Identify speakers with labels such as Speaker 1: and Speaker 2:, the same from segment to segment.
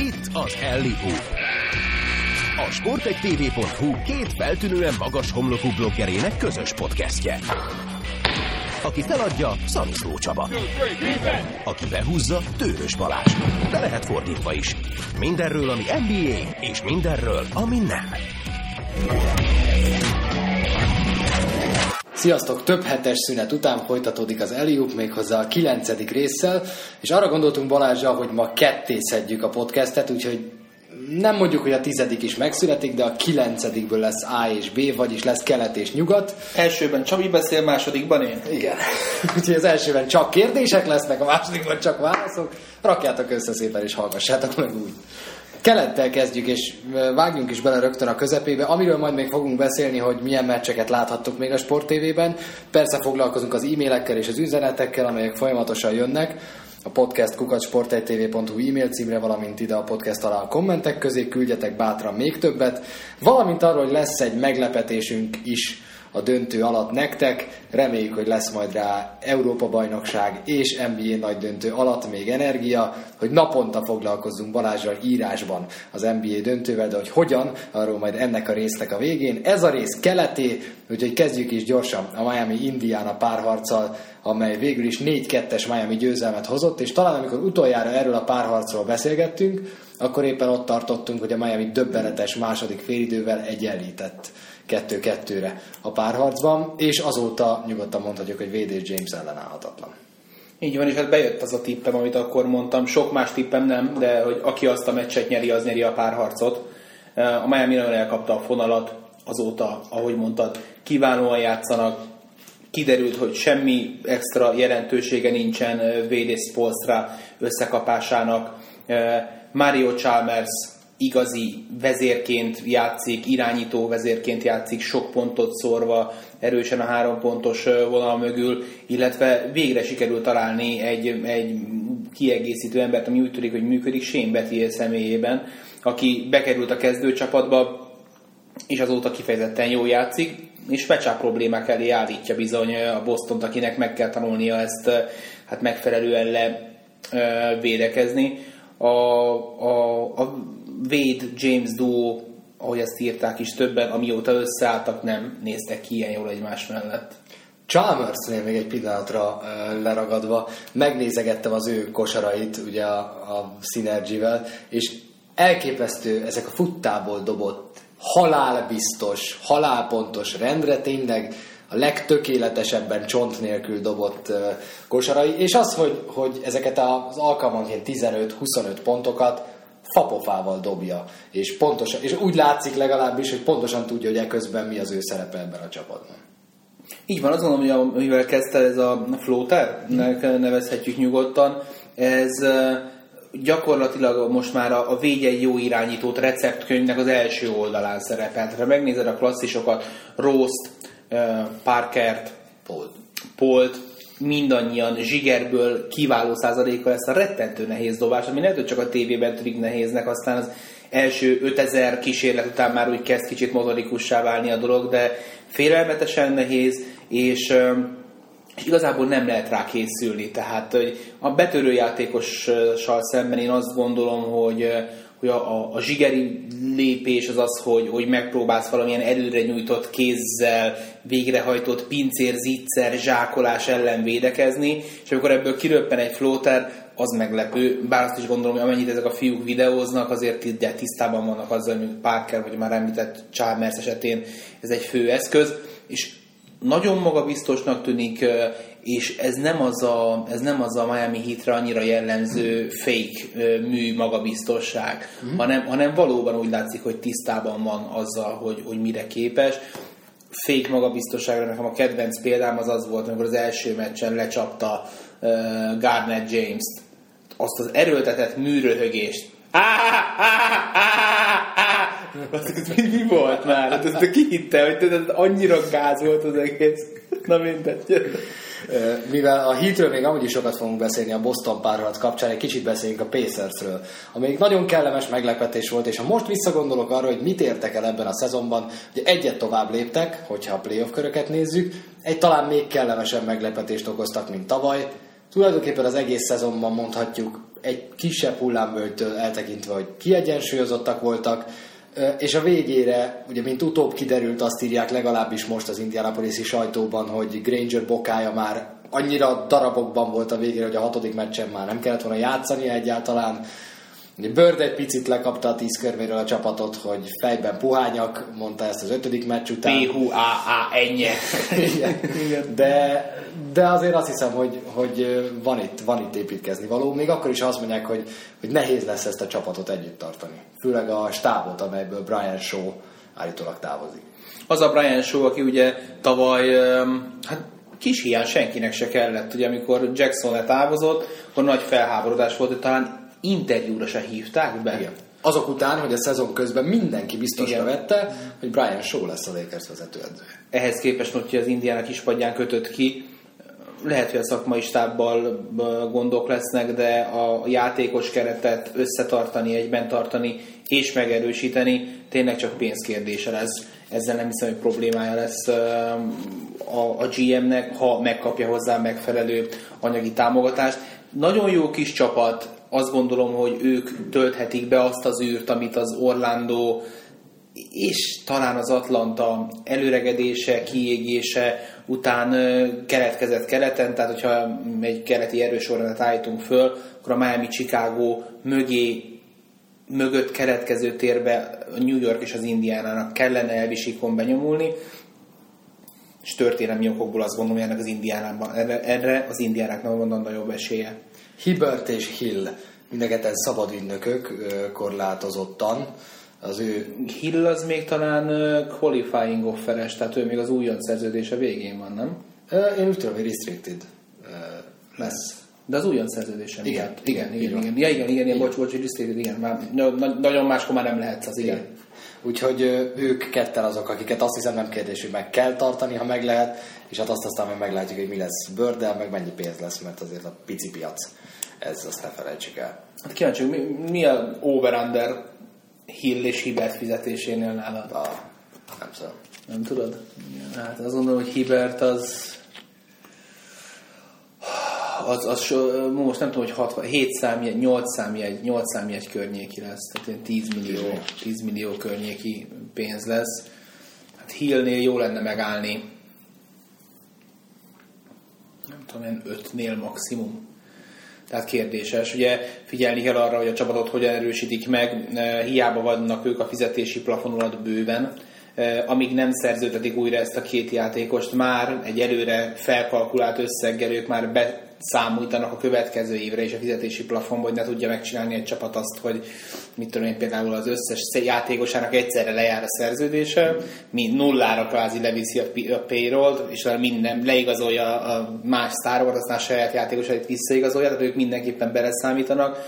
Speaker 1: Itt az Elli A sportegtv.hu két feltűnően magas homlokú bloggerének közös podcastje. Aki feladja, Szaniszló Csaba. Aki behúzza, Tőrös Balázs. De lehet fordítva is. Mindenről, ami NBA, és mindenről, ami nem.
Speaker 2: Sziasztok! Több hetes szünet után folytatódik az Eliup méghozzá a kilencedik résszel, és arra gondoltunk Balázsra, hogy ma ketté szedjük a podcastet, úgyhogy nem mondjuk, hogy a tizedik is megszületik, de a kilencedikből lesz A és B, vagyis lesz kelet és nyugat.
Speaker 3: Elsőben Csabi beszél, másodikban én.
Speaker 2: Igen. Úgyhogy az elsőben csak kérdések lesznek, a másodikban csak válaszok. Rakjátok össze szépen és hallgassátok meg úgy. Kelettel kezdjük, és vágjunk is bele rögtön a közepébe, amiről majd még fogunk beszélni, hogy milyen meccseket láthattuk még a Sport TV-ben. Persze foglalkozunk az e-mailekkel és az üzenetekkel, amelyek folyamatosan jönnek. A podcast kukacsportegytv.hu e-mail címre, valamint ide a podcast alá a kommentek közé. Küldjetek bátran még többet, valamint arról, hogy lesz egy meglepetésünk is a döntő alatt nektek. Reméljük, hogy lesz majd rá Európa-bajnokság és NBA nagy döntő alatt még energia, hogy naponta foglalkozzunk Balázsral írásban az NBA döntővel, de hogy hogyan, arról majd ennek a résznek a végén. Ez a rész keleti, úgyhogy kezdjük is gyorsan a Miami Indiana párharccal, amely végül is 4-2-es Miami győzelmet hozott, és talán amikor utoljára erről a párharcról beszélgettünk, akkor éppen ott tartottunk, hogy a Miami döbbenetes második félidővel egyenlített 2-2-re a párharcban, és azóta nyugodtan mondhatjuk, hogy VD James ellenállhatatlan.
Speaker 3: Így van, és hát bejött az a tippem, amit akkor mondtam. Sok más tippem nem, de hogy aki azt a meccset nyeri, az nyeri a párharcot. A Miami nagyon elkapta a fonalat, azóta, ahogy mondtad, kiválóan játszanak, kiderült, hogy semmi extra jelentősége nincsen VD Spolstra összekapásának. Mario Chalmers igazi vezérként játszik, irányító vezérként játszik, sok pontot szórva, erősen a három pontos vonal mögül, illetve végre sikerült találni egy, egy kiegészítő embert, ami úgy tűnik, hogy működik Shane Betty személyében, aki bekerült a kezdőcsapatba, és azóta kifejezetten jó játszik, és fecsá problémák elé állítja bizony a Boston, akinek meg kell tanulnia ezt hát megfelelően le védekezni. A, a, a Wade James duo, ahogy ezt írták is többen, amióta összeálltak, nem néztek ki ilyen jól egymás mellett.
Speaker 2: Chalmersnél még egy pillanatra leragadva, megnézegettem az ő kosarait ugye a, a Synergy-vel, és elképesztő ezek a futtából dobott halálbiztos, halálpontos rendre, tényleg a legtökéletesebben csont nélkül dobott kosarai, és az, hogy, hogy ezeket az alkalmanként 15-25 pontokat fapofával dobja, és, pontosan, és úgy látszik legalábbis, hogy pontosan tudja, hogy eközben mi az ő szerepe ebben a csapatban.
Speaker 3: Így van, azt gondolom, hogy amivel kezdte ez a floater, nevezhetjük nyugodtan, ez gyakorlatilag most már a, a jó irányítót receptkönyvnek az első oldalán szerepelt. Ha megnézed a klasszisokat, Rost, Parkert, Polt, Polt mindannyian zsigerből kiváló százalékkal ezt a rettentő nehéz dobás, ami lehet, hogy csak a tévében tűnik nehéznek, aztán az első 5000 kísérlet után már úgy kezd kicsit motorikussá válni a dolog, de félelmetesen nehéz, és, és igazából nem lehet rá készülni. Tehát hogy a betörő játékossal szemben én azt gondolom, hogy, hogy a, a, a zsigeri lépés az az, hogy, hogy megpróbálsz valamilyen előre nyújtott kézzel végrehajtott pincér, zicser, zsákolás ellen védekezni, és amikor ebből kiröppen egy flóter, az meglepő, bár azt is gondolom, hogy amennyit ezek a fiúk videóznak, azért de tisztában vannak azzal, mint Parker, vagy már említett Chalmers esetén ez egy fő eszköz, és nagyon magabiztosnak tűnik, és ez nem az a, ez nem az a Miami Heatre annyira jellemző fake mű magabiztosság, mm. hanem, hanem valóban úgy látszik, hogy tisztában van azzal, hogy, hogy mire képes. Fake magabiztosságra nekem a kedvenc példám az az volt, amikor az első meccsen lecsapta uh, Gardner James-t. Azt az erőltetett műröhögést. Á, á, á, á. mi, mi volt már? Hát ezt ki hitte, hogy ez annyira gáz volt az egész. Na mindegy
Speaker 2: mivel a Heatről még amúgy is sokat fogunk beszélni a Boston párharc kapcsán, egy kicsit beszéljünk a Pacersről, ami nagyon kellemes meglepetés volt, és ha most visszagondolok arra, hogy mit értek el ebben a szezonban, ugye egyet tovább léptek, hogyha a playoff köröket nézzük, egy talán még kellemesebb meglepetést okoztak, mint tavaly, tulajdonképpen az egész szezonban mondhatjuk egy kisebb hullámvölgytől eltekintve, hogy kiegyensúlyozottak voltak, és a végére, ugye mint utóbb kiderült, azt írják legalábbis most az Indianapolis-i sajtóban, hogy Granger bokája már annyira darabokban volt a végére, hogy a hatodik meccsen már nem kellett volna játszani egyáltalán. Bird egy picit lekapta a tíz körméről a csapatot, hogy fejben puhányak, mondta ezt az ötödik meccs után.
Speaker 3: p a a ennyi.
Speaker 2: De, de azért azt hiszem, hogy, hogy van, itt, van itt építkezni való, még akkor is azt mondják, hogy, hogy nehéz lesz ezt a csapatot együtt tartani. Főleg a stábot, amelyből Brian Shaw állítólag távozik.
Speaker 3: Az a Brian Shaw, aki ugye tavaly, hát kis hiány senkinek se kellett, ugye amikor Jackson letávozott, akkor nagy felháborodás volt, hogy talán interjúra se hívták be.
Speaker 2: Igen. Azok után, hogy a szezon közben mindenki biztosra vette, hogy Brian Shaw lesz a Lakers vezetőedző.
Speaker 3: Ehhez képest, hogy az Indiának kispadján kötött ki, lehet, hogy a szakmai stábbal gondok lesznek, de a játékos keretet összetartani, egyben tartani és megerősíteni tényleg csak pénzkérdése lesz. Ezzel nem hiszem, hogy problémája lesz a, a GM-nek, ha megkapja hozzá megfelelő anyagi támogatást. Nagyon jó kis csapat, azt gondolom, hogy ők tölthetik be azt az űrt, amit az Orlando és talán az Atlanta előregedése, kiégése után keletkezett keleten, tehát hogyha egy keleti erősorrendet állítunk föl, akkor a Miami Chicago mögé mögött keletkező térbe New York és az Indiánának kellene elvisikon benyomulni, és történelmi okokból azt gondolom, hogy ennek az Indiánában, erre, erre az Indiánáknak van nagyobb esélye.
Speaker 2: Hibbert és Hill, mindegeten szabad ügynökök korlátozottan. Az ő...
Speaker 3: Hill az még talán qualifying offeres, tehát ő még az újon szerződése végén van, nem?
Speaker 2: Én úgy tudom, hogy restricted lesz.
Speaker 3: De az újon szerződése igen, miatt. Igen, igen, igen, igen. Ja, igen, igen, igen, bocs, bocs, restricted, igen. Már, nagyon máskor már nem lehetsz az, igen. igen.
Speaker 2: Úgyhogy ők ketten azok, akiket azt hiszem nem kérdés, hogy meg kell tartani, ha meg lehet, és hát azt aztán meg meglátjuk, hogy mi lesz bőrdel, meg mennyi pénz lesz, mert azért a pici piac, ez azt ne felejtsük el.
Speaker 3: Hát kíváncsi, mi, mi a over-under Hill és Hibert fizetésénél nálad?
Speaker 2: Ah, nem tudom.
Speaker 3: Nem tudod? Hát azt gondolom, hogy Hibert az az, az most nem tudom, hogy 60, 7 számjegy, 8 számjegy, 8 számjegy környéki lesz. Tehát ilyen 10 millió, 10 millió környéki pénz lesz. Hát Hillnél jó lenne megállni. Nem tudom, ilyen 5-nél maximum. Tehát kérdéses. Ugye figyelni kell arra, hogy a csapatot hogyan erősítik meg. Hiába vannak ők a fizetési plafon alatt bőven amíg nem szerződtetik újra ezt a két játékost, már egy előre felkalkulált összeggel ők már be számítanak a következő évre és a fizetési plafon, hogy ne tudja megcsinálni egy csapat azt, hogy mit tudom én például az összes játékosának egyszerre lejár a szerződése, mint nullára kvázi leviszi a payroll és minden leigazolja a más sztárokat, aztán a saját játékosait visszaigazolja, tehát ők mindenképpen beleszámítanak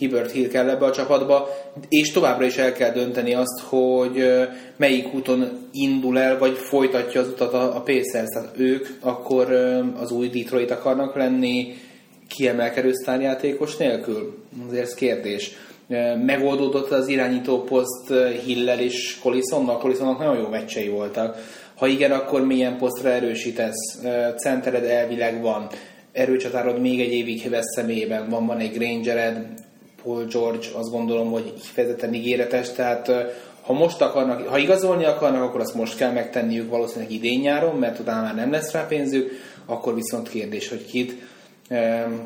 Speaker 3: Hibbert Hill kell ebbe a csapatba, és továbbra is el kell dönteni azt, hogy melyik úton indul el, vagy folytatja az utat a, a Pacers. Tehát ők akkor az új Detroit akarnak lenni kiemelkedő sztárjátékos nélkül? Azért ez kérdés. Megoldódott az irányító poszt Hillel és Collisonnal. Collisonnak nagyon jó meccsei voltak. Ha igen, akkor milyen posztra erősítesz? Centered elvileg van erőcsatárod még egy évig vesz személyében, van, van egy Grangered, Paul George azt gondolom, hogy kifejezetten ígéretes, tehát ha most akarnak, ha igazolni akarnak, akkor azt most kell megtenniük valószínűleg idén-nyáron, mert utána már nem lesz rá pénzük, akkor viszont kérdés, hogy kit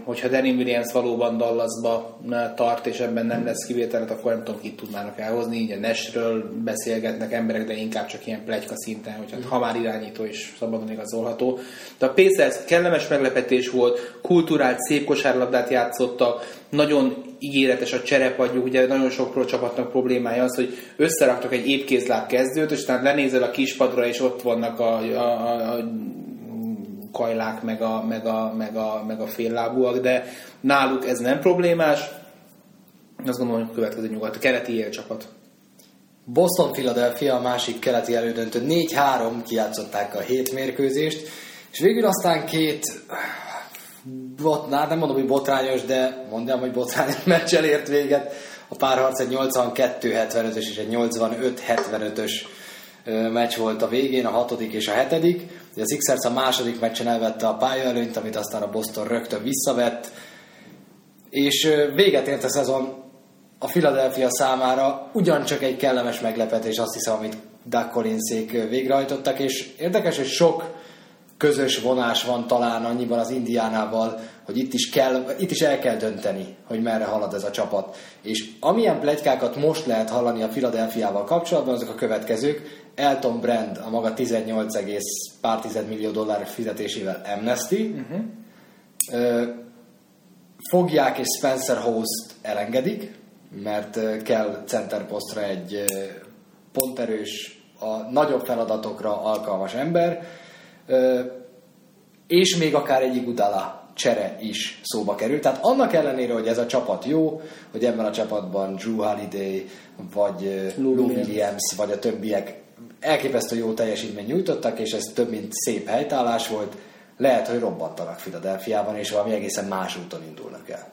Speaker 3: hogyha Danny Williams valóban Dallasba tart, és ebben nem lesz kivételet, akkor nem tudom, kit tudnának elhozni. Így a Nesről beszélgetnek emberek, de inkább csak ilyen plegyka szinten, hogy hát, ha már irányító és szabadon igazolható. De a Pacers kellemes meglepetés volt, kulturált, szép kosárlabdát játszottak, nagyon ígéretes a cserepadjuk, ugye nagyon sok csapatnak problémája az, hogy összeraktak egy épkézláb kezdőt, és tehát lenézel a kispadra, és ott vannak a, a, a, a kajlák, meg a, meg a, meg a, meg a féllábúak, de náluk ez nem problémás. Azt gondolom, hogy a következő nyugat, a keleti élcsapat.
Speaker 2: Boston Philadelphia a másik keleti elődöntő 4-3 kijátszották a hét mérkőzést, és végül aztán két bot, hát nem mondom, hogy botrányos, de mondjam, hogy botrányos meccsel ért véget. A párharc egy 82-75-ös és egy 85-75-ös meccs volt a végén, a hatodik és a hetedik. Ugye az Sixers a második meccsen elvette a pályaelőnyt, amit aztán a Boston rögtön visszavett, és véget ért a szezon a Philadelphia számára ugyancsak egy kellemes meglepetés, azt hiszem, amit Doug Collinsék végrehajtottak, és érdekes, hogy sok közös vonás van talán annyiban az Indiánával, hogy itt is, kell, itt is el kell dönteni, hogy merre halad ez a csapat. És amilyen plegykákat most lehet hallani a Philadelphiával kapcsolatban, azok a következők. Elton Brand a maga 18, pár millió dollár fizetésével Amnesty. Uh-huh. Fogják és Spencer Host elengedik, mert kell center posztra egy ponterős, a nagyobb feladatokra alkalmas ember, és még akár egy Igudala csere is szóba került. Tehát annak ellenére, hogy ez a csapat jó, hogy ebben a csapatban Drew Holiday, vagy Lou Williams, vagy a többiek elképesztő jó teljesítményt nyújtottak, és ez több mint szép helytállás volt, lehet, hogy robbantanak Filadelfiában, és valami egészen más úton indulnak el.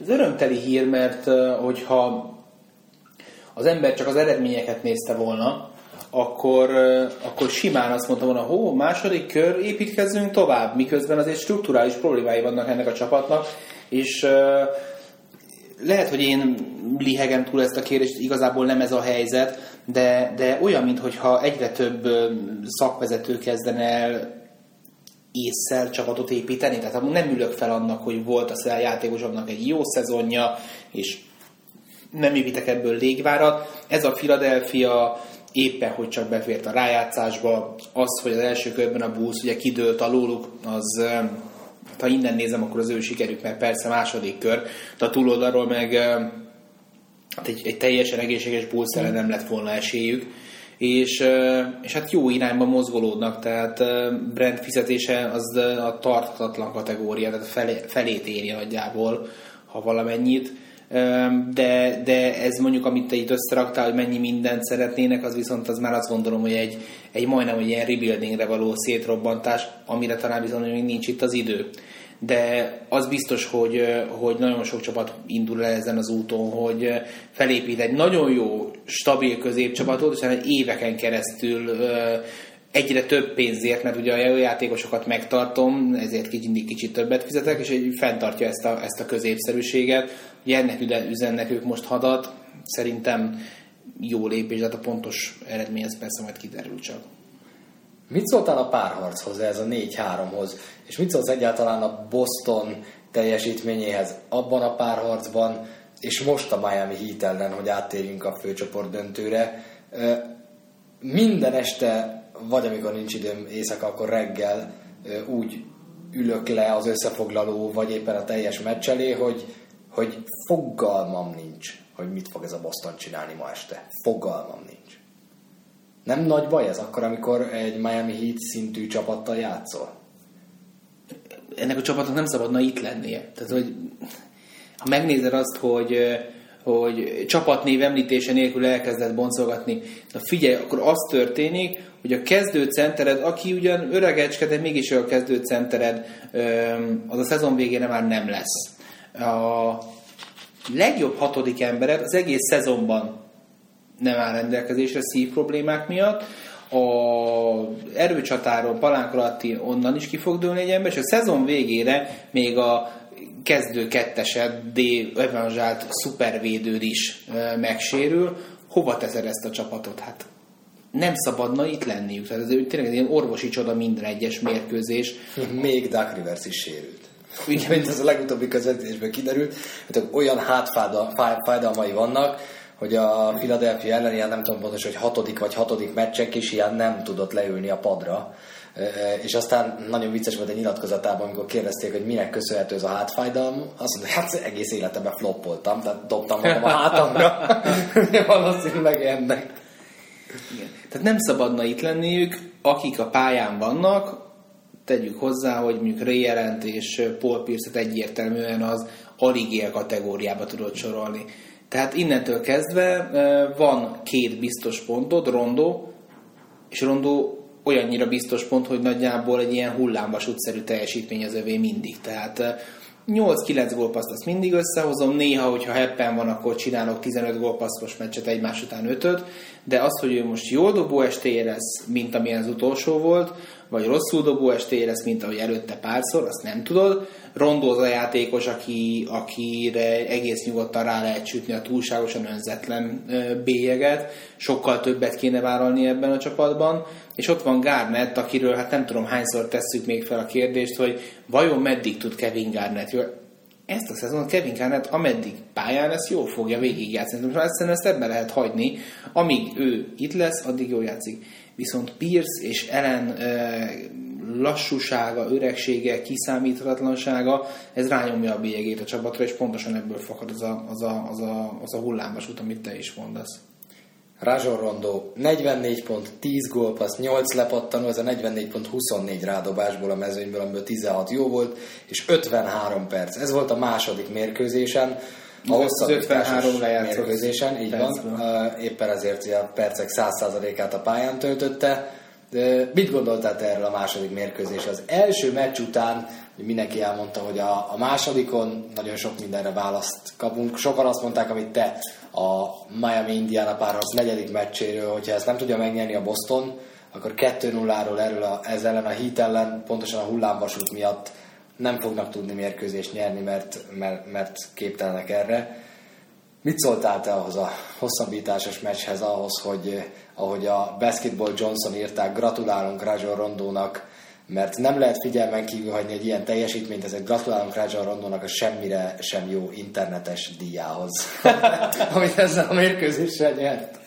Speaker 3: Ez örömteli hír, mert hogyha az ember csak az eredményeket nézte volna, akkor, akkor simán azt mondta volna, hó, második kör, építkezzünk tovább, miközben azért strukturális problémái vannak ennek a csapatnak, és lehet, hogy én lihegem túl ezt a kérdést, igazából nem ez a helyzet, de, de olyan, mintha egyre több szakvezető kezdene el észszel csapatot építeni. Tehát nem ülök fel annak, hogy volt a játékosoknak egy jó szezonja, és nem építek ebből légvárat. Ez a Philadelphia éppen, hogy csak befért a rájátszásba, az, hogy az első körben a Bulls ugye kidőlt alóluk, az hát ha innen nézem, akkor az ő sikerük, mert persze második kör, de a túloldalról meg hát egy, egy teljesen egészséges Bulls nem lett volna esélyük. És, és hát jó irányba mozgolódnak, tehát Brent fizetése az a tartatlan kategória, tehát felé, felét éri nagyjából, ha valamennyit, de, de ez mondjuk, amit te itt összeraktál, hogy mennyi mindent szeretnének, az viszont az már azt gondolom, hogy egy, egy majdnem egy ilyen rebuildingre való szétrobbantás, amire talán viszont még nincs itt az idő de az biztos, hogy, hogy nagyon sok csapat indul el ezen az úton, hogy felépít egy nagyon jó, stabil középcsapatot, és egy éveken keresztül egyre több pénzért, mert ugye a játékosokat megtartom, ezért kicsit, kicsit többet fizetek, és egy fenntartja ezt a, ezt a középszerűséget. Ennek üzennek ők most hadat, szerintem jó lépés, de hát a pontos eredmény ez persze majd kiderül csak.
Speaker 2: Mit szóltál a párharchoz, ez a 4-3-hoz? És mit szólsz egyáltalán a Boston teljesítményéhez abban a párharcban, és most a Miami Heat ellen, hogy áttérjünk a főcsoport döntőre. Minden este, vagy amikor nincs időm éjszaka, akkor reggel úgy ülök le az összefoglaló, vagy éppen a teljes meccs elé, hogy, hogy fogalmam nincs, hogy mit fog ez a Boston csinálni ma este. Fogalmam nincs. Nem nagy baj ez akkor, amikor egy Miami Heat szintű csapattal játszol?
Speaker 3: Ennek a csapatnak nem szabadna itt lennie. Tehát, hogy ha megnézed azt, hogy hogy csapatnév említése nélkül elkezdett boncolgatni. Na figyelj, akkor az történik, hogy a kezdőcentered, aki ugyan öregecske, de mégis a kezdőcentered, az a szezon végére már nem lesz. A legjobb hatodik embered az egész szezonban nem áll rendelkezésre szív problémák miatt. A erőcsatáron, palánk alatti onnan is ki fog dőlni egy ember, és a szezon végére még a kezdő kettesed, D. evanzsált szupervédőd is megsérül. Hova teszed ezt a csapatot? Hát nem szabadna itt lenniük. Tehát ez tényleg egy ilyen orvosi csoda minden egyes mérkőzés.
Speaker 2: Még Dark Rivers is sérült. Ugye, mint az a legutóbbi közvetítésből kiderült, hogy olyan hátfájdalmai vannak, hogy a Philadelphia ellen ilyen nem tudom pontosan, hogy hatodik vagy hatodik meccsek is ilyen nem tudott leülni a padra. És aztán nagyon vicces volt egy nyilatkozatában, amikor kérdezték, hogy minek köszönhető ez a hátfájdalom. Azt mondta, hát egész életemben floppoltam, tehát dobtam magam a hátamra. Valószínűleg ennek.
Speaker 3: Igen. Tehát nem szabadna itt lenniük, akik a pályán vannak, tegyük hozzá, hogy mondjuk Ray jelent és Paul Pierce-et egyértelműen az alig él kategóriába tudod sorolni. Tehát innentől kezdve van két biztos pontod, Rondó, és Rondó olyannyira biztos pont, hogy nagyjából egy ilyen hullámvasútszerű teljesítmény az övé mindig. Tehát 8-9 gólpaszt azt mindig összehozom, néha, hogyha heppen van, akkor csinálok 15 gólpasszos meccset egymás után ötöt, de az, hogy ő most jól dobó este érez, mint amilyen az utolsó volt, vagy rosszul dobó este érez, mint ahogy előtte párszor, azt nem tudod. Rondó az a játékos, aki, akire egész nyugodtan rá lehet sütni a túlságosan önzetlen bélyeget, sokkal többet kéne vállalni ebben a csapatban, és ott van Garnett, akiről hát nem tudom hányszor tesszük még fel a kérdést, hogy vajon meddig tud Kevin Garnett ezt a szezon Kevin Garnett ameddig pályán lesz, jól fogja végigjátszani. Most ezt, ezt ebben lehet hagyni. Amíg ő itt lesz, addig jól játszik. Viszont Pierce és Ellen e, lassúsága, öregsége, kiszámíthatatlansága, ez rányomja a bélyegét a csapatra, és pontosan ebből fakad az a, az a, az a, az a hullámvasút, amit te is mondasz.
Speaker 2: Rajon Rondo 44 pont, 10 gólpassz, 8 lepattanó, ez a 44 pont 24 rádobásból a mezőnyből, amiből 16 jó volt, és 53 perc. Ez volt a második mérkőzésen, a hosszabb 53 mérkőzésen, így van. Éppen ezért a percek 100%-át a pályán töltötte. De mit gondoltál te erről a második mérkőzés? Az első meccs után mindenki elmondta, hogy a, a másodikon nagyon sok mindenre választ kapunk. Sokan azt mondták, amit te a Miami-Indiana párharc negyedik meccséről, hogyha ezt nem tudja megnyerni a Boston, akkor 2-0-ról erről a, ez ellen a hit ellen, pontosan a hullámvasút miatt nem fognak tudni mérkőzést nyerni, mert, mert, mert képtelenek erre. Mit szóltál te ahhoz a hosszabbításos meccshez, ahhoz, hogy ahogy a Basketball Johnson írták, gratulálunk Rajon Rondónak, mert nem lehet figyelmen kívül hagyni egy ilyen teljesítményt, ezek gratulálunk Rajon Rondónak a semmire sem jó internetes díjához, amit ezzel a mérkőzéssel nyert.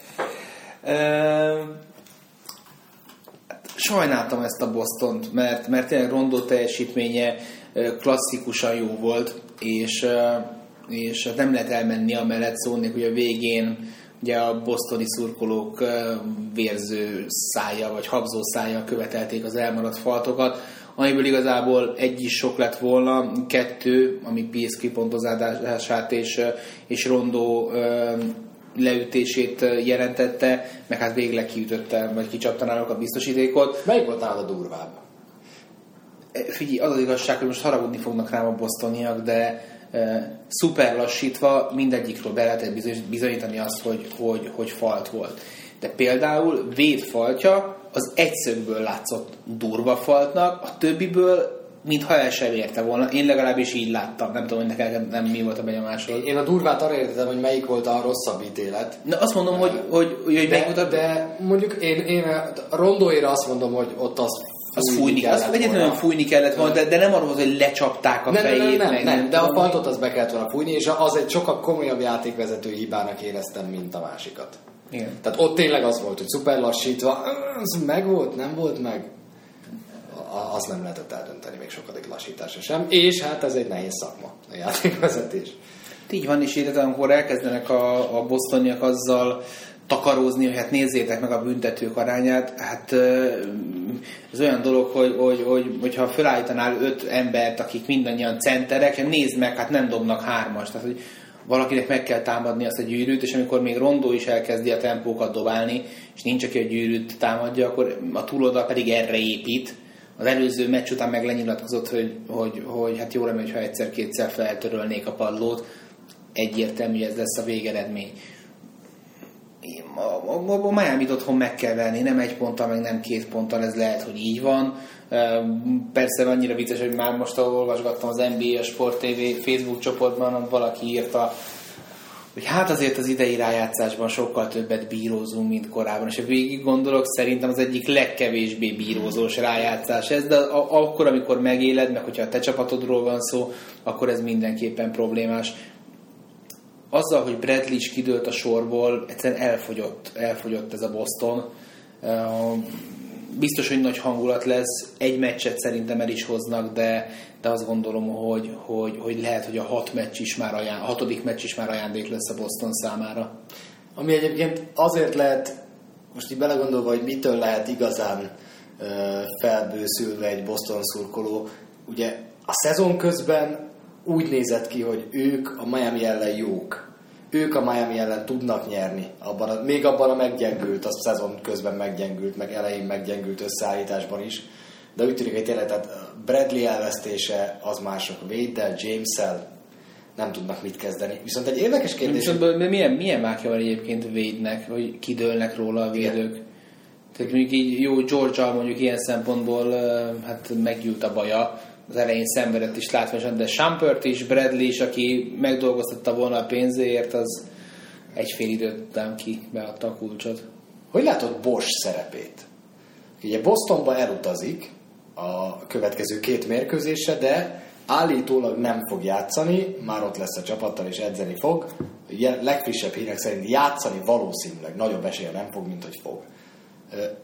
Speaker 3: sajnáltam ezt a Bostont, mert, mert tényleg Rondó teljesítménye klasszikusan jó volt, és, és nem lehet elmenni amellett szólni, hogy a végén ugye a bosztoni szurkolók vérző szája vagy habzó szája követelték az elmaradt faltokat, amiből igazából egy is sok lett volna, kettő, ami Piesz kipontozását és, és Rondó leütését jelentette, meg hát végleg kiütötte, vagy kicsapta náluk a biztosítékot.
Speaker 2: Melyik volt nála durvább?
Speaker 3: Figyelj, az az igazság, hogy most haragudni fognak rám a bosztoniak, de szuper lassítva mindegyikről be lehetett bizonyítani azt, hogy, hogy, hogy falt volt. De például védfaltja az egyszögből látszott durva faltnak, a többiből mintha el sem érte volna. Én legalábbis így láttam. Nem tudom, hogy neked nem mi volt a benyomásod.
Speaker 2: Én a durvát arra értettem, hogy melyik volt a rosszabb ítélet.
Speaker 3: Na azt mondom, hogy, hogy, hogy, hogy
Speaker 2: de, volt a... de mondjuk én, én a rondóira azt mondom, hogy ott az
Speaker 3: az fújni, kellett az egyetlenül fújni kellett volna, de, de nem arról, hogy lecsapták a
Speaker 2: nem,
Speaker 3: fejét.
Speaker 2: Nem, nem, nem, nem, de a faltot az be kellett volna fújni, és az egy sokkal komolyabb játékvezető hibának éreztem, mint a másikat.
Speaker 3: Igen.
Speaker 2: Tehát ott tényleg az volt, hogy szuper lassítva, az meg volt, nem volt meg. Az nem lehetett eldönteni még sokadik lassítása sem. És hát ez egy nehéz szakma, a játékvezetés.
Speaker 3: Így van, és így amikor elkezdenek a, a bosztoniak azzal takarózni, hogy hát nézzétek meg a büntetők arányát, hát ez olyan dolog, hogy, hogy, hogy hogyha felállítanál öt embert, akik mindannyian centerek, nézd meg, hát nem dobnak hármas. Tehát, hogy valakinek meg kell támadni azt a gyűrűt, és amikor még Rondó is elkezdi a tempókat dobálni, és nincs, aki a gyűrűt támadja, akkor a túloldal pedig erre épít. Az előző meccs után meg lenyilatkozott, hogy, hogy, hogy hát jó lenne, hogyha egyszer-kétszer feltörölnék a padlót, egyértelmű ez lesz a végeredmény a, a, a Miami-t otthon meg kell venni, nem egy ponttal, meg nem két ponttal, ez lehet, hogy így van. Persze annyira vicces, hogy már most ahol olvasgattam az NBA, a Sport TV Facebook csoportban, valaki írta, hogy hát azért az idei rájátszásban sokkal többet bírózunk, mint korábban. És ha végig gondolok, szerintem az egyik legkevésbé bírózós rájátszás ez, de akkor, amikor megéled, meg hogyha a te csapatodról van szó, akkor ez mindenképpen problémás azzal, hogy Bradley is kidőlt a sorból, egyszerűen elfogyott, elfogyott ez a Boston. Biztos, hogy nagy hangulat lesz, egy meccset szerintem el is hoznak, de, de azt gondolom, hogy, hogy, hogy lehet, hogy a hat meccs is már aján, a hatodik meccs is már ajándék lesz a Boston számára.
Speaker 2: Ami egyébként azért lehet, most így belegondolva, hogy mitől lehet igazán felbőszülve egy Boston szurkoló, ugye a szezon közben úgy nézett ki, hogy ők a Miami ellen jók. Ők a Miami ellen tudnak nyerni. Abban a, még abban a meggyengült, a szezon közben meggyengült, meg elején meggyengült összeállításban is. de úgy tűnik, hogy tényleg tehát Bradley elvesztése az mások Wade-del, James-el nem tudnak mit kezdeni. Viszont egy érdekes kérdés...
Speaker 3: Viszont milyen, milyen mákja van egyébként Wade-nek, hogy kidőlnek róla a védők? Igen. Tehát mondjuk így jó Georgia mondjuk ilyen szempontból hát meggyűlt a baja, az elején szenvedett is látványosan, de Schampert is, Bradley is, aki megdolgoztatta volna a pénzéért, az egy fél időt nem ki, beadta a kulcsot.
Speaker 2: Hogy látod Bosch szerepét? Ugye Bostonba elutazik a következő két mérkőzésre, de állítólag nem fog játszani, már ott lesz a csapattal és edzeni fog. Ugye legfrissebb hírek szerint játszani valószínűleg nagyobb esélye nem fog, mint hogy fog.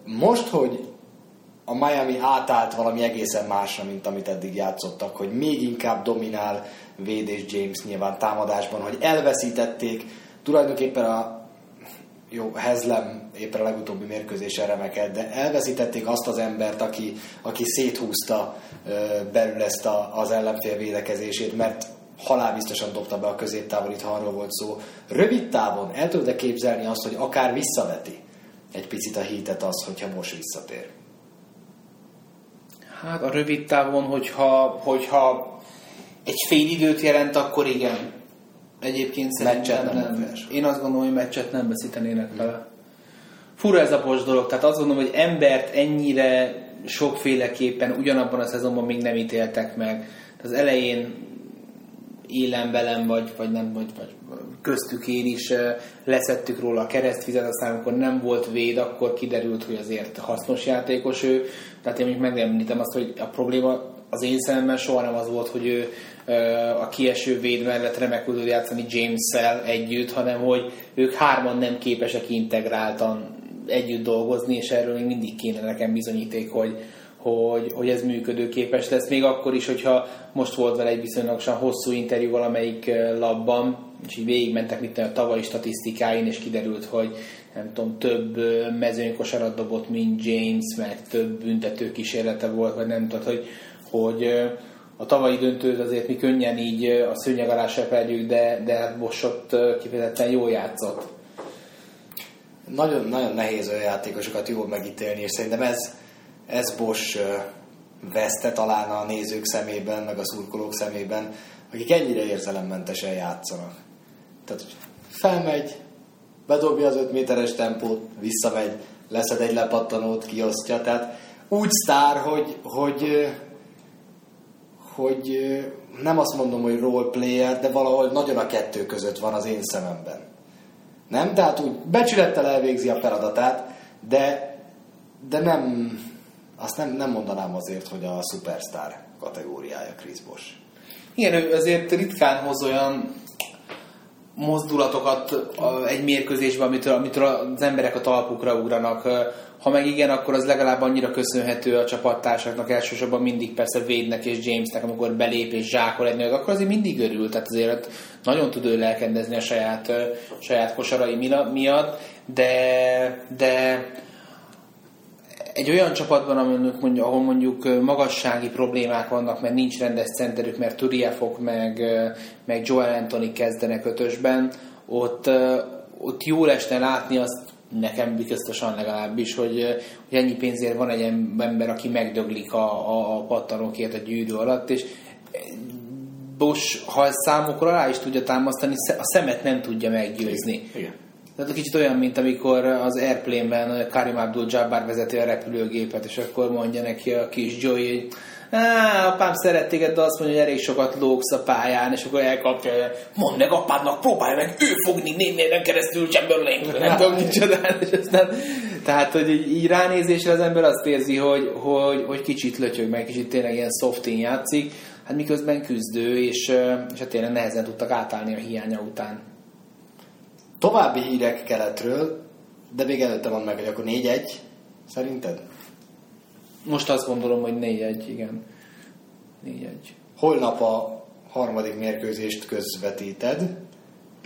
Speaker 2: Most, hogy a Miami átállt valami egészen másra, mint amit eddig játszottak, hogy még inkább dominál Wade és James nyilván támadásban, hogy elveszítették tulajdonképpen a jó, Hezlem éppen a legutóbbi mérkőzésen remeked, de elveszítették azt az embert, aki, aki széthúzta belül ezt a, az ellenfél védekezését, mert halálbiztosan dobta be a középtávolit, ha arról volt szó. Rövid távon el tudod képzelni azt, hogy akár visszaveti egy picit a hítet az, hogyha most visszatér?
Speaker 3: Hát a rövid távon, hogyha, hogyha egy fél időt jelent, akkor igen. Egyébként
Speaker 2: szerintem nem, nem.
Speaker 3: Én azt gondolom, hogy meccset nem veszítenének hmm. vele. Fura ez a bocs dolog, tehát azt gondolom, hogy embert ennyire sokféleképpen ugyanabban a szezonban még nem ítéltek meg. Az elején élen velem, vagy, vagy nem, vagy, vagy köztük én is leszettük róla a keresztvizet, aztán amikor nem volt véd, akkor kiderült, hogy azért hasznos játékos ő. Tehát én még megemlítem azt, hogy a probléma az én szememben soha nem az volt, hogy ő a kieső véd mellett remekül tud játszani James-szel együtt, hanem hogy ők hárman nem képesek integráltan együtt dolgozni, és erről még mindig kéne nekem bizonyíték, hogy, hogy, hogy ez működőképes lesz. Még akkor is, hogyha most volt vele egy viszonylagosan hosszú interjú valamelyik labban, és így végigmentek mit a tavalyi statisztikáin, és kiderült, hogy nem tudom, több mezőnykosarat dobott, mint James, meg több büntető kísérlete volt, vagy nem tudom, hogy, hogy a tavalyi döntőt azért mi könnyen így a szőnyeg alá seperjük, de, de hát Bossot kifejezetten jól játszott.
Speaker 2: Nagyon, nagyon nehéz olyan játékosokat jól megítélni, és szerintem ez, ez Bosch veszte talán a nézők szemében, meg a szurkolók szemében, akik ennyire érzelemmentesen játszanak. Tehát felmegy, bedobja az 5 méteres tempót, visszamegy, leszed egy lepattanót, kiosztja. Tehát úgy sztár, hogy, hogy, hogy nem azt mondom, hogy role player, de valahol nagyon a kettő között van az én szememben. Nem? Tehát úgy becsülettel elvégzi a feladatát, de, de nem, azt nem, nem mondanám azért, hogy a superstar kategóriája Chris Bosch.
Speaker 3: Igen, ő azért ritkán hoz olyan mozdulatokat egy mérkőzésben, amitől, amitől az emberek a talpukra ugranak. Ha meg igen, akkor az legalább annyira köszönhető a csapattársaknak, elsősorban mindig persze Védnek és Jamesnek, amikor belép és zsákol egy akkor azért mindig örül, tehát azért nagyon tud ő lelkendezni a saját, saját kosarai miatt, de, de egy olyan csapatban, mondjuk, ahol mondjuk magassági problémák vannak, mert nincs rendes centerük, mert Turiafok meg, meg Joel Anthony kezdenek ötösben, ott, ott jó esne látni azt, nekem biztosan legalábbis, hogy, hogy ennyi pénzért van egy ember, aki megdöglik a, a, a pattanókért a gyűrű alatt, és Bosch, ha ezt számokra rá is tudja támasztani, a szemet nem tudja meggyőzni. Igen. Tehát kicsit olyan, mint amikor az Airplane-ben Karim Abdul-Jabbar vezeti a repülőgépet, és akkor mondja neki a kis Joey, hogy Á, apám szeret téged, de azt mondja, hogy elég sokat lógsz a pályán, és akkor elkapja, mondd meg apádnak, próbálj meg ő fogni nénéren keresztül Chamberlain, nem tudom mit csinálni, és aztán, tehát, hogy így ránézésre az ember azt érzi, hogy, hogy, hogy kicsit lötyög meg, kicsit tényleg ilyen softin játszik, hát miközben küzdő, és, és hát tényleg nehezen tudtak átállni a hiánya után.
Speaker 2: További hírek keletről, de még előtte van meg, hogy akkor 4-1, szerinted?
Speaker 3: Most azt gondolom, hogy 4-1, igen. 4-1.
Speaker 2: Holnap a harmadik mérkőzést közvetíted,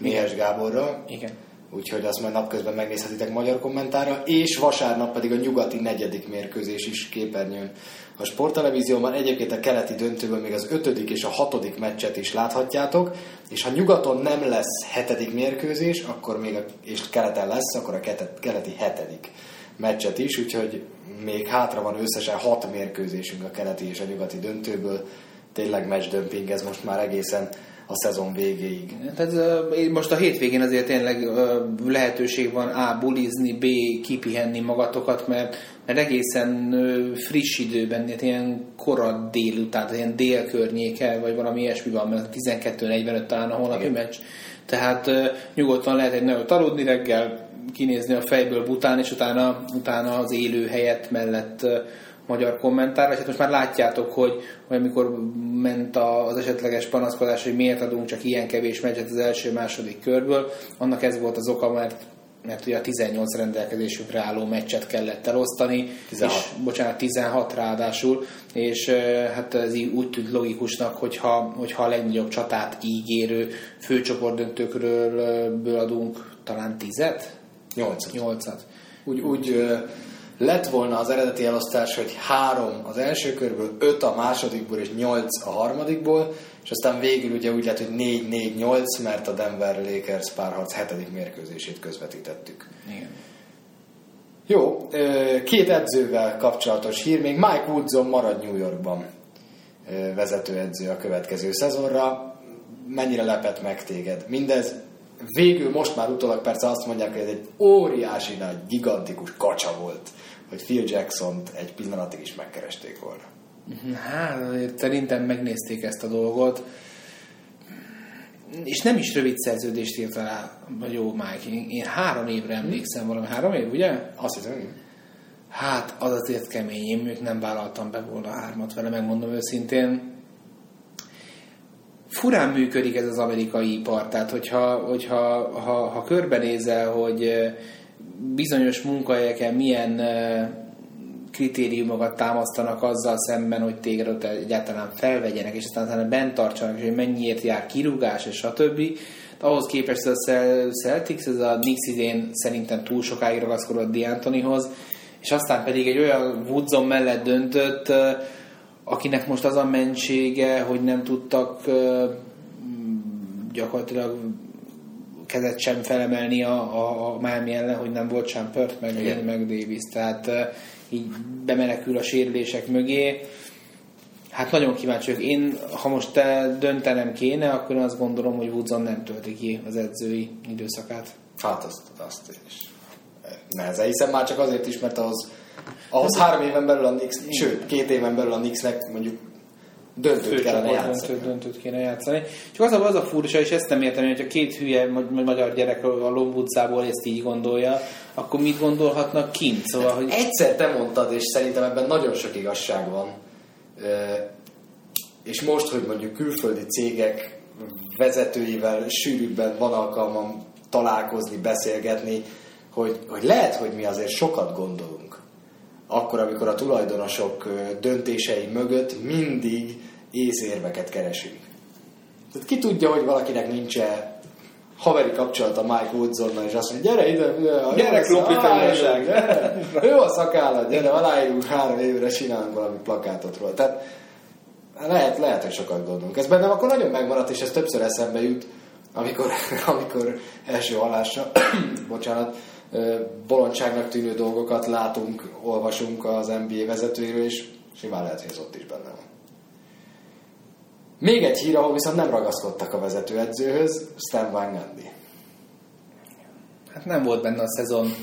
Speaker 2: Mihes Gáborra.
Speaker 3: Igen.
Speaker 2: Úgyhogy azt majd napközben megnézhetitek magyar kommentára, és vasárnap pedig a nyugati negyedik mérkőzés is képernyőn a sporttelevízióban. Egyébként a keleti döntőben még az ötödik és a hatodik meccset is láthatjátok, és ha nyugaton nem lesz hetedik mérkőzés, akkor még a, és keleten lesz, akkor a keleti hetedik meccset is, úgyhogy még hátra van összesen hat mérkőzésünk a keleti és a nyugati döntőből. Tényleg matchdömping ez most már egészen a szezon végéig.
Speaker 3: Tehát most a hétvégén azért tényleg lehetőség van A. bulizni, B. kipihenni magatokat, mert, mert egészen friss időben, ilyen korai délután, ilyen dél környéke, vagy valami ilyesmi van, mert 12.45 talán a holnapi meccs. Tehát nyugodtan lehet egy nagyon aludni reggel, kinézni a fejből bután, és utána, utána az élő helyet mellett magyar kommentár, vagy hát most már látjátok, hogy, hogy amikor ment az esetleges panaszkodás, hogy miért adunk csak ilyen kevés meccset az első-második körből, annak ez volt az oka, mert mert ugye a 18 rendelkezésünkre álló meccset kellett elosztani, 16. és bocsánat, 16 ráadásul, és hát ez így úgy tűnt logikusnak, hogyha, hogyha a legnagyobb csatát ígérő főcsoport döntőkről adunk talán 10
Speaker 2: Nyolcat.
Speaker 3: Nyolcat.
Speaker 2: Úgy, úgy lett volna az eredeti elosztás, hogy három az első körből, öt a másodikból és nyolc a harmadikból, és aztán végül ugye úgy lett, hogy 4-4-8, mert a Denver Lakers párharc hetedik mérkőzését közvetítettük.
Speaker 3: Igen.
Speaker 2: Jó, két edzővel kapcsolatos hír, még Mike Woodson marad New Yorkban vezetőedző a következő szezonra. Mennyire lepett meg téged? Mindez végül most már utólag persze azt mondják, hogy ez egy óriási nagy, gigantikus kacsa volt, hogy Phil jackson egy pillanatig is megkeresték volna.
Speaker 3: Hát, szerintem megnézték ezt a dolgot, és nem is rövid szerződést írt rá, vagy jó, Mike, én, én három évre emlékszem, valami három év, ugye?
Speaker 2: Azt hiszem,
Speaker 3: Hát, az azért kemény, én még nem vállaltam be volna hármat vele, megmondom őszintén furán működik ez az amerikai ipar, tehát hogyha, hogyha ha, ha körbenézel, hogy bizonyos munkahelyeken milyen kritériumokat támasztanak azzal szemben, hogy téged ott egyáltalán felvegyenek, és aztán utána bent tartsanak, és hogy mennyiért jár kirúgás, és stb. Ahhoz képest a Celtics, ez a Knicks idén szerintem túl sokáig ragaszkodott D'Antonihoz, és aztán pedig egy olyan Woodson mellett döntött, akinek most az a mentsége, hogy nem tudtak gyakorlatilag kezet sem felemelni a, a, a Miami ellen, hogy nem volt sem Pert, meg, Igen. meg Davis. Tehát így bemenekül a sérülések mögé. Hát nagyon kíváncsi vagyok. Én, ha most te döntenem kéne, akkor én azt gondolom, hogy Woodson nem tölti ki az edzői időszakát.
Speaker 2: Hát azt, azt én is. Nehezen, hiszen már csak azért is, mert ahhoz ahhoz három éven belül a Knicks, sőt, két éven belül a Knicksnek mondjuk döntőt kellene játszani.
Speaker 3: Döntőt, döntőt kéne játszani. Csak az a, az a furcsa, és ezt nem értem, hogy a két hülye magyar gyerek a Lombutcából ezt így gondolja, akkor mit gondolhatnak kint? Szóval,
Speaker 2: hogy... Egyszer te mondtad, és szerintem ebben nagyon sok igazság van. És most, hogy mondjuk külföldi cégek vezetőivel sűrűbben van alkalmam találkozni, beszélgetni, hogy, hogy lehet, hogy mi azért sokat gondolunk. Akkor, amikor a tulajdonosok döntései mögött mindig észérveket keresünk. Tehát ki tudja, hogy valakinek nincs -e haveri kapcsolata Mike Woodsonnal, és azt mondja, gyere ide,
Speaker 3: gyere, klopi
Speaker 2: Jó a szakállat, gyere, aláírunk három évre, csinálunk valami plakátot róla. Tehát lehet, lehet, hogy sokat gondolunk. Ez bennem akkor nagyon megmaradt, és ez többször eszembe jut, amikor, amikor első hallásra, bocsánat, bolondságnak tűnő dolgokat látunk, olvasunk az NBA vezetőiről, és simán lehet, hogy ez ott is benne van. Még egy hír, ahol viszont nem ragaszkodtak a vezetőedzőhöz, Stan Van Gundy.
Speaker 3: Hát nem volt benne a szezon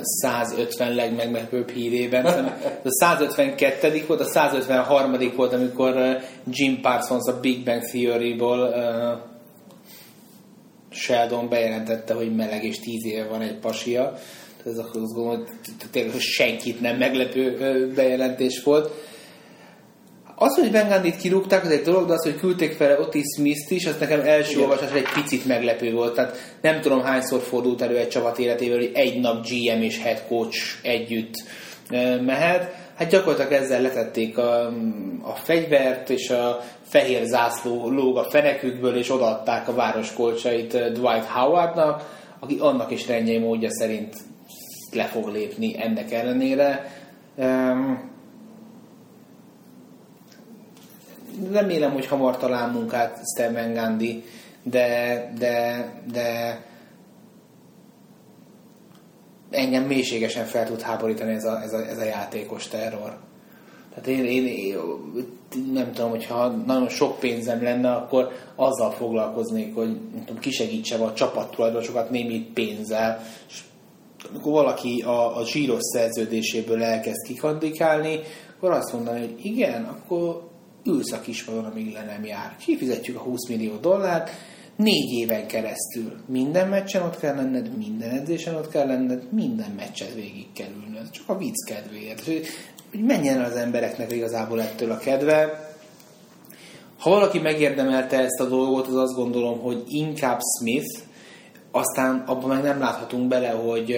Speaker 3: 150 legmeglepőbb hírében. A 152. volt, a 153. volt, amikor Jim Parsons a Big Bang Theory-ból Sheldon bejelentette, hogy meleg és tíz éve van egy pasia. Ez azt gondolom, hogy tényleg senkit nem meglepő bejelentés volt. Az, hogy Bengandit kirúgták, az egy dolog, de az, hogy küldték fel Otis Smith-t is, az nekem első olvasás egy picit meglepő volt. Tehát nem tudom hányszor fordult elő egy csapat életében, hogy egy nap GM és head coach együtt mehet hát gyakorlatilag ezzel letették a, a fegyvert, és a fehér zászló lóg a fenekükből, és odaadták a város kolcsait eh, Dwight Howardnak, aki annak is rendjei módja szerint le fog lépni ennek ellenére. remélem, hogy hamar talál munkát Steven Gandhi, de, de, de engem mélységesen fel tud háborítani ez a, ez a, ez a játékos terror. Tehát én, én, én nem tudom, hogyha nagyon sok pénzem lenne, akkor azzal foglalkoznék, hogy nem tudom, kisegítsem a csapat tulajdonosokat némi pénzzel, és amikor valaki a, a zsíros szerződéséből elkezd kikandikálni, akkor azt mondani, hogy igen, akkor ülsz a kispadon, amíg le nem jár. Kifizetjük a 20 millió dollárt, négy éven keresztül. Minden meccsen ott kell lenned, minden edzésen ott kell lenned, minden meccset végig kerülnöd. Csak a vicc kedvéért. Hogy, hogy menjen az embereknek igazából ettől a kedve. Ha valaki megérdemelte ezt a dolgot, az azt gondolom, hogy inkább Smith, aztán abban meg nem láthatunk bele, hogy,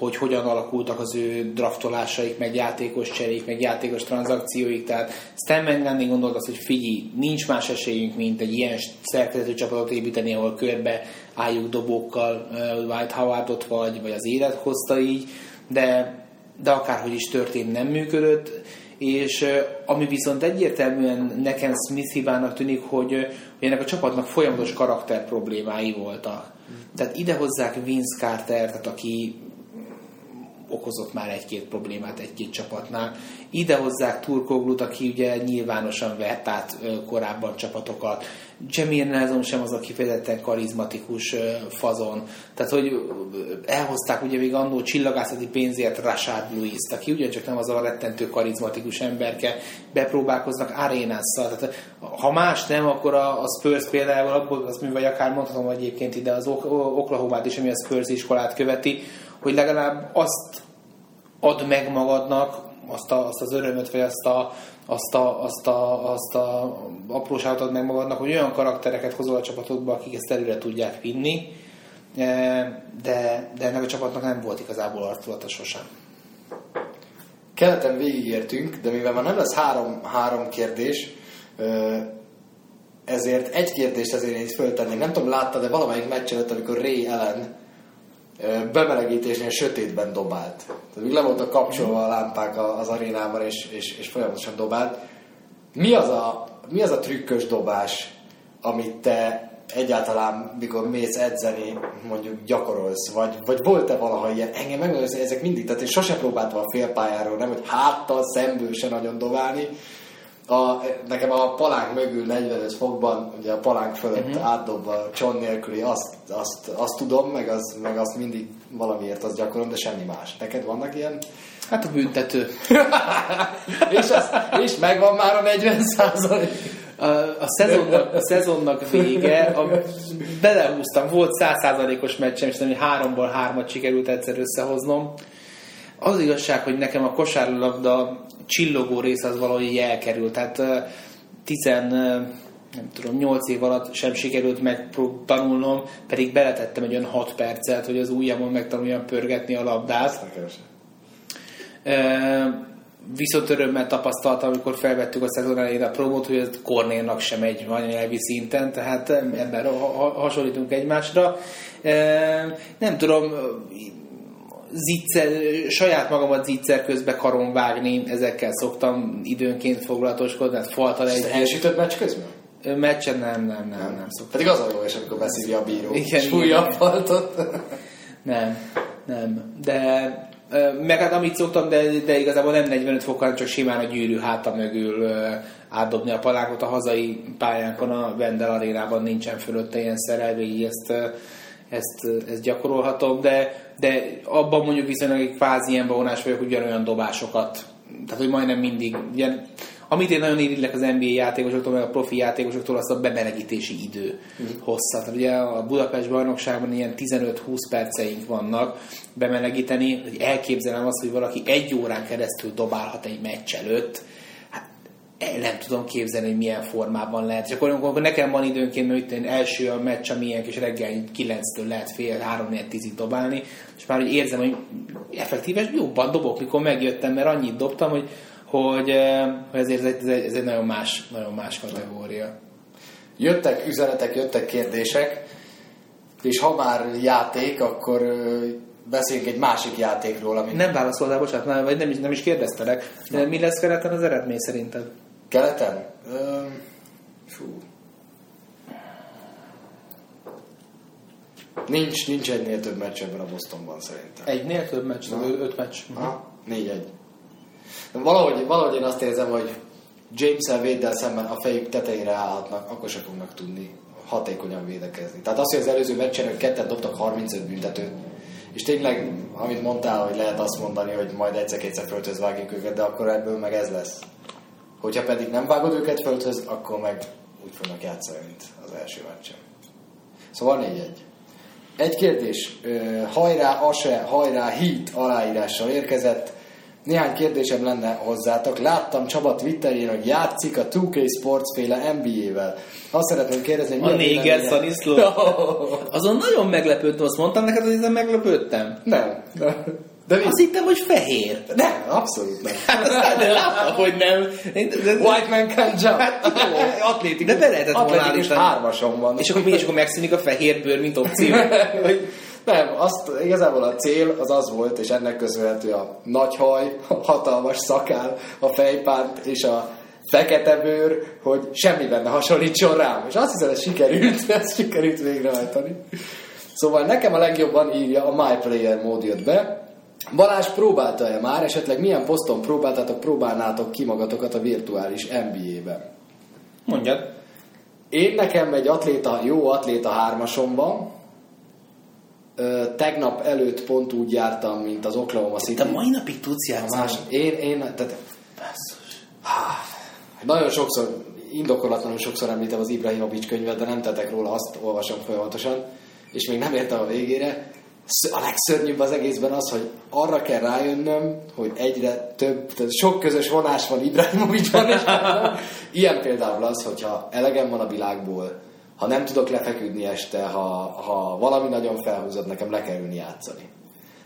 Speaker 3: hogy hogyan alakultak az ő draftolásaik, meg játékos cseréik, meg játékos tranzakcióik, tehát Stan Van gondolt azt, hogy figyelj, nincs más esélyünk, mint egy ilyen szerkezetű csapatot építeni, ahol körbe álljuk dobókkal eh, White Howardot, vagy, vagy az élet hozta így, de, de akárhogy is történt, nem működött, és eh, ami viszont egyértelműen nekem Smith hibának tűnik, hogy, eh, hogy ennek a csapatnak folyamatos karakter problémái voltak. Tehát ide hozzák Vince Carter, tehát aki okozott már egy-két problémát egy-két csapatnál. Ide hozzák Turkoglut, aki ugye nyilvánosan vett át korábban csapatokat. Jamir Nelson sem az a kifejezetten karizmatikus fazon. Tehát, hogy elhozták ugye még annó csillagászati pénzért Rashad lewis aki ugyancsak nem az a rettentő karizmatikus emberke, bepróbálkoznak arénásszal. Tehát, ha más nem, akkor a, a Spurs például abból, azt mi vagy akár mondhatom hogy egyébként ide az Oklahoma-t is, ami a Spurs iskolát követi, hogy legalább azt add meg magadnak, azt, a, azt az örömöt, vagy azt a, azt a, azt a, azt a apróságot ad meg magadnak, hogy olyan karaktereket hozol a csapatodba, akik ezt előre tudják vinni, e, de, de ennek a csapatnak nem volt igazából arculata sosem.
Speaker 2: Keleten végigértünk, de mivel már nem lesz három, három kérdés, ezért egy kérdést azért én föltennék. Nem tudom, láttad de valamelyik meccs előtt, amikor Ray Ellen bemelegítésnél sötétben dobált. Tehát még le a kapcsolva a lámpák az arénában, és, és, és folyamatosan dobált. Mi az, a, mi az a trükkös dobás, amit te egyáltalán, mikor mész edzeni, mondjuk gyakorolsz, vagy, vagy volt-e valaha ilyen? Engem megmondom, ezek mindig, tehát én sosem próbáltam a félpályáról, nem, hogy háttal, szemből se nagyon dobálni, a, nekem a palánk mögül 45 fokban, ugye a palánk fölött mhm. uh-huh. átdobva cson nélküli, azt, azt, azt tudom, meg, az, meg azt mindig valamiért az gyakorlom, de semmi más. Neked vannak ilyen?
Speaker 3: Hát a büntető.
Speaker 2: és, az, és megvan már a 40 százalék.
Speaker 3: A, a, szezonnak, a szezonnak vége, a, belehúztam, volt 100%-os meccsem, és nem, hogy háromból hármat sikerült egyszer összehoznom. Az igazság, hogy nekem a kosárlabda csillogó rész az valahogy elkerült. Tehát tizen nem tudom, 8 év alatt sem sikerült megtanulnom, pedig beletettem egy olyan 6 percet, hogy az ujjamon megtanuljam pörgetni a labdát. E, viszont örömmel tapasztaltam, amikor felvettük a szezon elején a promót, hogy ez Kornélnak sem egy anyanyelvi szinten, tehát ebben hasonlítunk egymásra. Nem tudom, zicser, saját magamat zicser közbe karon vágni, ezekkel szoktam időnként foglalatoskodni, ez faltal
Speaker 2: egy... Elsütött meccs közben?
Speaker 3: Meccsen nem, nem, nem, nem szoktam.
Speaker 2: Pedig az a jó, és amikor beszívja a bíró,
Speaker 3: igen,
Speaker 2: és újabb faltot.
Speaker 3: nem, nem, de meg hát amit szoktam, de, de igazából nem 45 fok, hanem csak simán a gyűrű háta mögül átdobni a palánkot. A hazai pályánkon, a Vendel arénában nincsen fölötte ilyen szerelvény, ezt ezt, eh, ezt gyakorolhatom, de, de abban mondjuk viszonylag egy kvázi ilyen bevonás vagyok, ugyanolyan dobásokat, tehát hogy majdnem mindig, ilyen, amit én nagyon irigylek az NBA játékosoktól, meg a profi játékosoktól, az a bemelegítési idő mm. hossza. Tehát ugye a Budapest bajnokságban ilyen 15-20 perceink vannak bemelegíteni, hogy elképzelem azt, hogy valaki egy órán keresztül dobálhat egy meccs előtt, nem tudom képzelni, hogy milyen formában lehet. És akkor, akkor nekem van időnként, mert itt első a meccs, ami ilyen kis reggel 9-től lehet fél, 3 4 10 dobálni, és már úgy érzem, hogy effektíves, jobban dobok, mikor megjöttem, mert annyit dobtam, hogy, hogy, eh, ezért ez egy, ez egy nagyon, más, nagyon más kategória.
Speaker 2: Jöttek üzenetek, jöttek kérdések, és ha már játék, akkor eh, beszéljünk egy másik játékról. Amit...
Speaker 3: Nem válaszoltál, bocsánat, nem, vagy nem is, nem is kérdeztelek. Na. Mi lesz kereten az eredmény szerinted?
Speaker 2: Keleten? Um, fú. Nincs, nincs egynél több meccs ebben a Bostonban szerintem.
Speaker 3: Egynél több meccs?
Speaker 2: Na.
Speaker 3: Öt meccs?
Speaker 2: Ha? Négy-egy. Valahogy, valahogy én azt érzem, hogy James-el véddel szemben a fejük tetejére állhatnak, akkor se fognak tudni hatékonyan védekezni. Tehát az, hogy az előző meccsen ők ketten dobtak 35 büntetőt, és tényleg, amit mondtál, hogy lehet azt mondani, hogy majd egyszer-kétszer földhöz őket, de akkor ebből meg ez lesz. Hogyha pedig nem vágod őket földhöz, akkor meg úgy fognak játszani, mint az első meccsen. Szóval 4-1. Egy kérdés. Hajrá, Ase, hajrá, Heat aláírással érkezett. Néhány kérdésem lenne hozzátok. Láttam Csaba Twitterjén, hogy játszik a 2K Sports féle NBA-vel. Azt szeretném kérdezni, hogy
Speaker 3: A néger? Szaniszló. Azon nagyon meglepődtem, azt mondtam neked, hogy ezen meglepődtem.
Speaker 2: Nem. nem. De mi?
Speaker 3: Azt hittem, hogy fehér.
Speaker 2: Nem, abszolút nem.
Speaker 3: Hát aztán de láttam, hogy nem.
Speaker 2: White man can jump.
Speaker 3: Hát atlétikus. De be lehetett volna állítani.
Speaker 2: hármason van.
Speaker 3: És akkor mi, és akkor megszűnik a fehér bőr, mint opció.
Speaker 2: Nem, azt igazából a cél az az volt, és ennek köszönhető a nagy haj, a hatalmas szakál, a fejpánt és a fekete bőr, hogy semmiben ne hasonlítson rám. És azt hiszem, ez sikerült, ez sikerült végrehajtani. Szóval nekem a legjobban írja a My Player mód jött be. Balázs próbálta-e már, esetleg milyen poszton próbáltátok, próbálnátok ki magatokat a virtuális NBA-ben?
Speaker 3: Mondjad.
Speaker 2: Én nekem egy atléta, jó atléta hármasom van. Ö, tegnap előtt pont úgy jártam, mint az Oklahoma City.
Speaker 3: Te mai napig tudsz játszani.
Speaker 2: más, én, én, tehát
Speaker 3: Basszus.
Speaker 2: nagyon sokszor, indokolatlanul sokszor említem az Ibrahimovic könyvet, de nem tettek róla, azt olvasom folyamatosan, és még nem értem a végére. A legszörnyűbb az egészben az, hogy arra kell rájönnöm, hogy egyre több, tehát sok közös vonás van Ibrahimovicban, és ilyen például az, hogyha elegem van a világból, ha nem tudok lefeküdni este, ha, ha valami nagyon felhúzod, nekem le kell ülni játszani.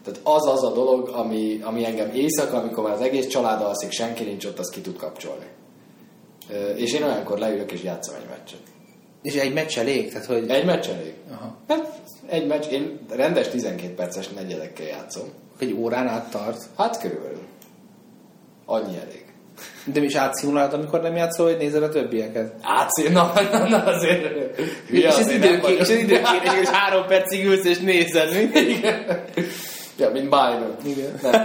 Speaker 2: Tehát az az a dolog, ami, ami engem éjszaka, amikor már az egész család alszik, senki nincs ott, azt ki tud kapcsolni. És én olyankor leülök és játszom egy meccset.
Speaker 3: És egy meccs elég? Tehát, hogy...
Speaker 2: Egy meccs elég.
Speaker 3: Aha.
Speaker 2: Hát egy meccs, én rendes 12 perces negyedekkel játszom.
Speaker 3: Egy órán át tart.
Speaker 2: Hát körülbelül. Annyi elég.
Speaker 3: De mi is átszimulálod, amikor nem játszol, hogy nézed a többieket?
Speaker 2: Átszín, na, na, na azért.
Speaker 3: és az
Speaker 2: vagyok.
Speaker 3: és az időkérés, és három percig ülsz és nézed, mi?
Speaker 2: Igen. Ja, mint Biden.
Speaker 3: Igen.
Speaker 2: Nem.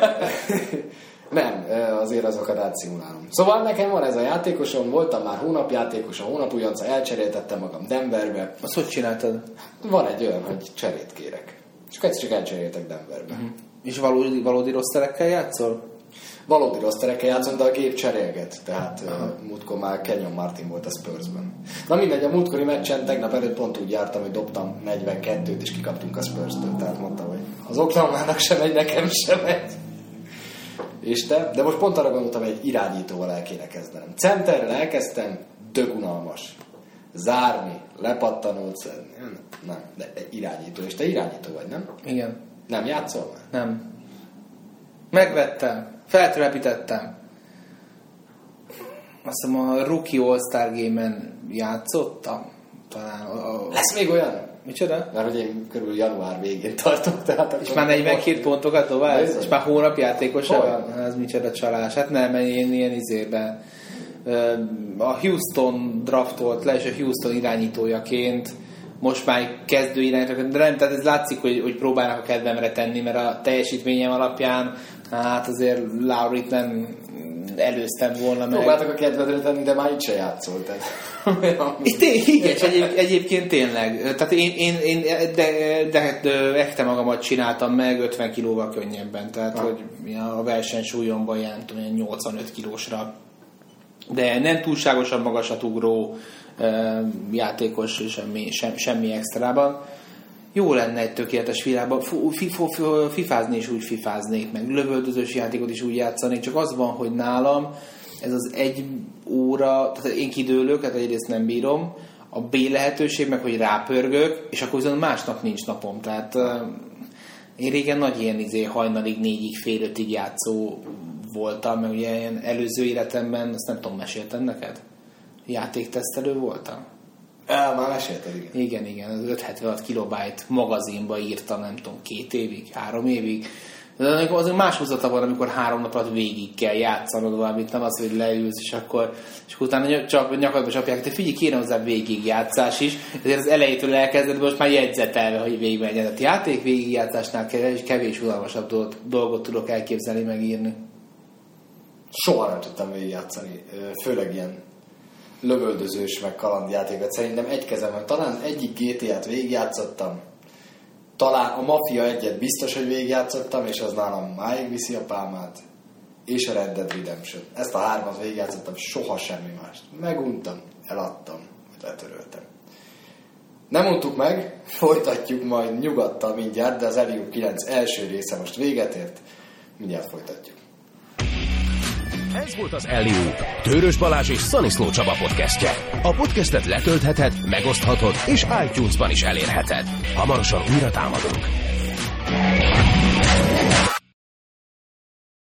Speaker 2: Nem, azért azokat átszimulálom. Szóval nekem van ez a játékosom, voltam már hónapjátékos, a hónap újonca, elcseréltettem magam Denverbe.
Speaker 3: Azt hogy csináltad?
Speaker 2: Van egy olyan, hogy cserét kérek. És akkor egyszer csak elcseréltek Denverbe.
Speaker 3: Mhm. És valódi, valódi rossz terekkel játszol?
Speaker 2: Valódi rossz terekkel játszom, de a gép cserélget. Tehát uh, múltkor már Kenyon Martin volt a Spursben. Na mindegy, a múltkori meccsen tegnap előtt pont úgy jártam, hogy dobtam 42-t, és kikaptunk a Spurs-től. Tehát mondtam, hogy az Oklahomának sem megy, nekem sem megy. És te? De most pont arra gondoltam, hogy egy irányítóval el kéne kezdenem. Centerrel elkezdtem, dögunalmas. Zárni, lepattanót szedni. Nem, de irányító. És te irányító vagy, nem?
Speaker 3: Igen.
Speaker 2: Nem játszol már?
Speaker 3: Nem. Megvettem. Feltelepítettem. Azt hiszem a Rookie All-Star Game-en játszottam. Talán. A,
Speaker 2: Lesz még olyan?
Speaker 3: Micsoda?
Speaker 2: Mert hogy én körül január végén tartok, tehát
Speaker 3: És már 42 pontokat dobálsz?
Speaker 2: Bizony.
Speaker 3: És már hónapjátékosa
Speaker 2: Hogy?
Speaker 3: van? Ez micsoda csalás. Hát nem, én ilyen izében. A Houston draftolt le, és a Houston irányítójaként most már kezdő irányítójaként, de nem, tehát ez látszik, hogy, hogy próbálnak a kedvemre tenni, mert a teljesítményem alapján hát azért Laurit nem előztem volna meg.
Speaker 2: Próbáltak a kedvedre tenni, de már így se játszol. Tehát.
Speaker 3: Igen, és egyéb, egyébként tényleg. Tehát én, én, én de, de, de ekte magamat csináltam meg 50 kilóval könnyebben. Tehát,
Speaker 2: Ha.
Speaker 3: hogy a versenysúlyomban ilyen, tudom, ilyen 85 kilósra. De nem túlságosan magasat ugró játékos, semmi, sem, semmi extrában. Jó lenne egy tökéletes világban. Fifázni is úgy fifáznék, meg lövöldözős játékot is úgy játszanék, csak az van, hogy nálam ez az egy óra, tehát én kidőlök, hát egyrészt nem bírom, a B lehetőség meg, hogy rápörgök, és akkor viszont másnap nincs napom. Tehát én régen nagy ilyen izé, hajnalig, négyig, fél ötig játszó voltam, meg ugye ilyen előző életemben, azt nem tudom, meséltem neked? Játéktesztelő voltam.
Speaker 2: El, már mesélted, igen.
Speaker 3: Igen, igen, az 576 kilobájt magazinba írtam, nem tudom, két évig, három évig. De az más húzata van, amikor három nap alatt végig kell játszanod valamit, nem az, hogy leülsz, és akkor, és akkor utána csak nyakadba csapják, te figyelj, kéne hozzá végigjátszás is, ezért az elejétől elkezded, most már jegyzetelve, hogy végigmenjen. A játék végigjátszásnál kevés, kevés unalmasabb dolgot, dolgot tudok elképzelni, megírni.
Speaker 2: Soha nem tudtam végigjátszani, főleg ilyen lövöldözős, meg kalandjátékot. Szerintem egy kezem, talán egyik GTA-t végigjátszottam, talán a Mafia egyet biztos, hogy végigjátszottam, és az nálam máig viszi a pálmát, és a Red Dead Redemption. Ezt a hármat végigjátszottam, soha semmi mást. Meguntam, eladtam, letöröltem. Nem mondtuk meg, folytatjuk majd nyugodtan mindjárt, de az Elium 9 első része most véget ért, mindjárt folytatjuk.
Speaker 1: Ez volt az Eliúp, Tőrös Balázs és Szaniszló Csaba podcastje. A podcastet letöltheted, megoszthatod, és iTunes-ban is elérheted. Hamarosan újra támadunk.